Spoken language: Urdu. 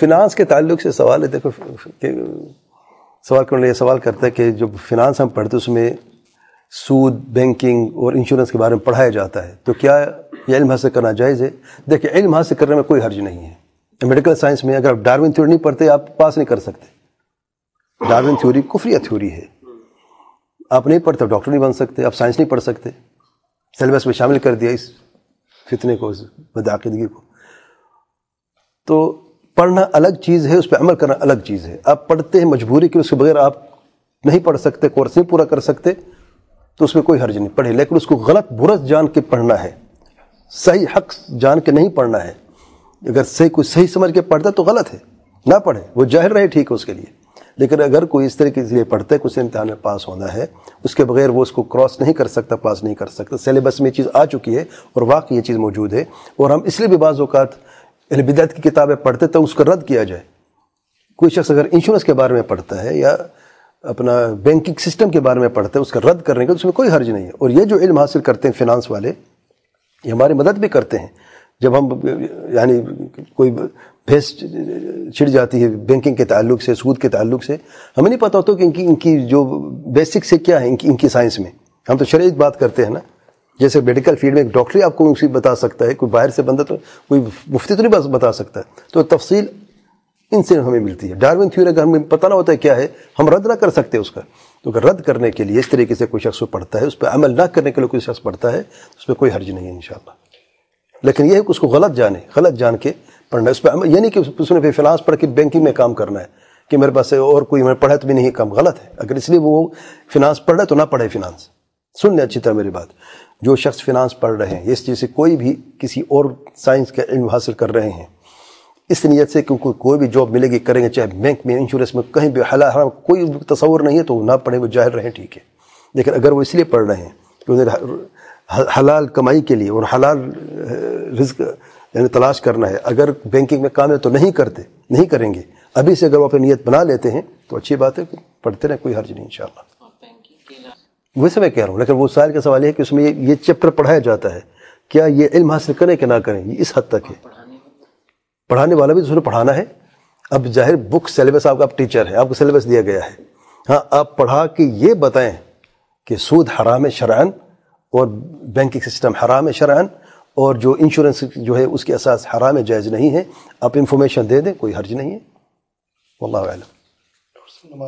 فنانس کے تعلق سے سوال ہے، دیکھو سوال کرنے یہ سوال کرتا ہے کہ جو فنانس ہم پڑھتے اس میں سود بینکنگ اور انشورنس کے بارے میں پڑھایا جاتا ہے۔ تو کیا یہ علم حاصل کرنا جائز ہے؟ دیکھیں، علم حاصل کرنے میں کوئی حرج نہیں ہے۔ میڈیکل سائنس میں اگر آپ ڈاروین تھیوری نہیں پڑھتے، آپ پاس نہیں کر سکتے۔ ڈاروین تھیوری کفریہ تھیوری ہے۔ آپ نہیں پڑھتے ڈاکٹر نہیں بن سکتے، آپ سائنس نہیں پڑھ سکتے۔ سلیبس میں شامل کر دیا اس فتنے کو، اس بدعقیدگی کو۔ تو پڑھنا الگ چیز ہے، اس پہ عمل کرنا الگ چیز ہے۔ آپ پڑھتے ہیں مجبوری کہ اس کے بغیر آپ نہیں پڑھ سکتے، کورس نہیں پورا کر سکتے، تو اس میں کوئی حرج نہیں۔ پڑھے لیکن اس کو غلط برس جان کے پڑھنا ہے۔ صحیح حق جان کے نہیں پڑھنا ہے۔ اگر صحیح، کوئی صحیح سمجھ کے پڑھتا تو غلط ہے۔ نہ پڑھے وہ ظاہر رہے ٹھیک ہے اس کے لیے۔ لیکن اگر کوئی اس طریقے سے پڑھتا ہے کچھ امتحان میں پاس ہونا ہے، اس کے بغیر وہ اس کو کراس نہیں کر سکتا پاس نہیں کر سکتا۔ سلیبس میں یہ چیز آ چکی ہے اور واقعی یہ چیز موجود ہے۔ اور ہم اس لیے بھی بعض اوقات یعنی بدعت کی کتابیں پڑھتے تو اس کو رد کیا جائے۔ کوئی شخص اگر انشورنس کے بارے میں پڑھتا ہے یا اپنا بینکنگ سسٹم کے بارے میں پڑھتا ہے، اس کا رد کرنے کا اس میں کوئی حرج نہیں ہے۔ اور یہ جو علم حاصل کرتے ہیں فنانس والے، یہ ہماری مدد بھی کرتے ہیں۔ جب ہم یعنی کوئی بھیس چھڑ جاتی ہے بینکنگ کے تعلق سے، سود کے تعلق سے، ہمیں نہیں پتہ ہوتا کہ ان کی ان کی جو بیسک سے کیا ہے، ان کی ان کی سائنس میں۔ ہم تو شرعی بات کرتے ہیں نا۔ جیسے میڈیکل فیلڈ میں ایک ڈاکٹری آپ کو بتا سکتا ہے، کوئی باہر سے بندہ تو، کوئی مفتی تو نہیں بتا سکتا ہے۔ تو تفصیل ان سے ہمیں ملتی ہے۔ ڈاروین تھیوری اگر ہمیں پتہ نہ ہوتا ہے کیا ہے، ہم رد نہ کر سکتے اس کا۔ تو اگر رد کرنے کے لیے اس طریقے سے کوئی شخص پڑھتا ہے، اس پہ عمل نہ کرنے کے لیے کوئی شخص پڑھتا ہے، اس پہ کوئی حرج نہیں ہے انشاءاللہ۔ لیکن یہ ہے کہ اس کو غلط جانے، غلط جان کے پڑھنا ہے۔ اس پہ عمل یہ نہیں کہ اس نے فنانس پڑھ کے بینکنگ میں کام کرنا ہے کہ میرے پاس اور کوئی میں پڑھا تو بھی نہیں، کام غلط ہے۔ اگر اس لیے وہ فنانس پڑھ رہا ہے تو نہ پڑھے فنانس سن لیں اچھی طرح میری بات۔ جو شخص فنانس پڑھ رہے ہیں، اس چیز سے کوئی بھی کسی اور سائنس کا علم حاصل کر رہے ہیں، اس نیت سے کیونکہ کوئی بھی جاب ملے گی، کریں گے، چاہے بینک میں انشورنس میں، کہیں بھی حرام، کوئی تصور نہیں ہے تو نہ پڑھیں، وہ ظاہر رہیں، ٹھیک ہے۔ لیکن اگر وہ اس لیے پڑھ رہے ہیں کہ انہیں حلال کمائی کے لیے اور حلال رزق یعنی تلاش کرنا ہے، اگر بینکنگ میں کام ہے تو نہیں کرتے، نہیں کریں گے۔ ابھی سے اگر وہ اپنی نیت بنا لیتے ہیں تو اچھی بات ہے، پڑھتے رہیں، کوئی حرج نہیں، انشاءاللہ۔ ویسے میں کہہ رہا ہوں، لیکن وہ سائل کا سوال یہ ہے کہ اس میں یہ چیپٹر پڑھایا جاتا ہے۔ کیا یہ علم حاصل کریں کہ نہ کریں؟ یہ اس حد تک ہے۔ پڑھانے والا بھی تو پڑھانا ہے۔ اب ظاہر بک سلیبس آپ کا ٹیچر ہے، آپ کو سلیبس دیا گیا ہے۔ ہاں آپ پڑھا کے یہ بتائیں کہ سود حرام شرعن اور بینکنگ سسٹم حرام شرعن اور جو انشورنس جو ہے اس کے اساس حرام جائز نہیں ہے۔ آپ انفارمیشن دے دیں، کوئی حرج نہیں ہے۔ واللہ علم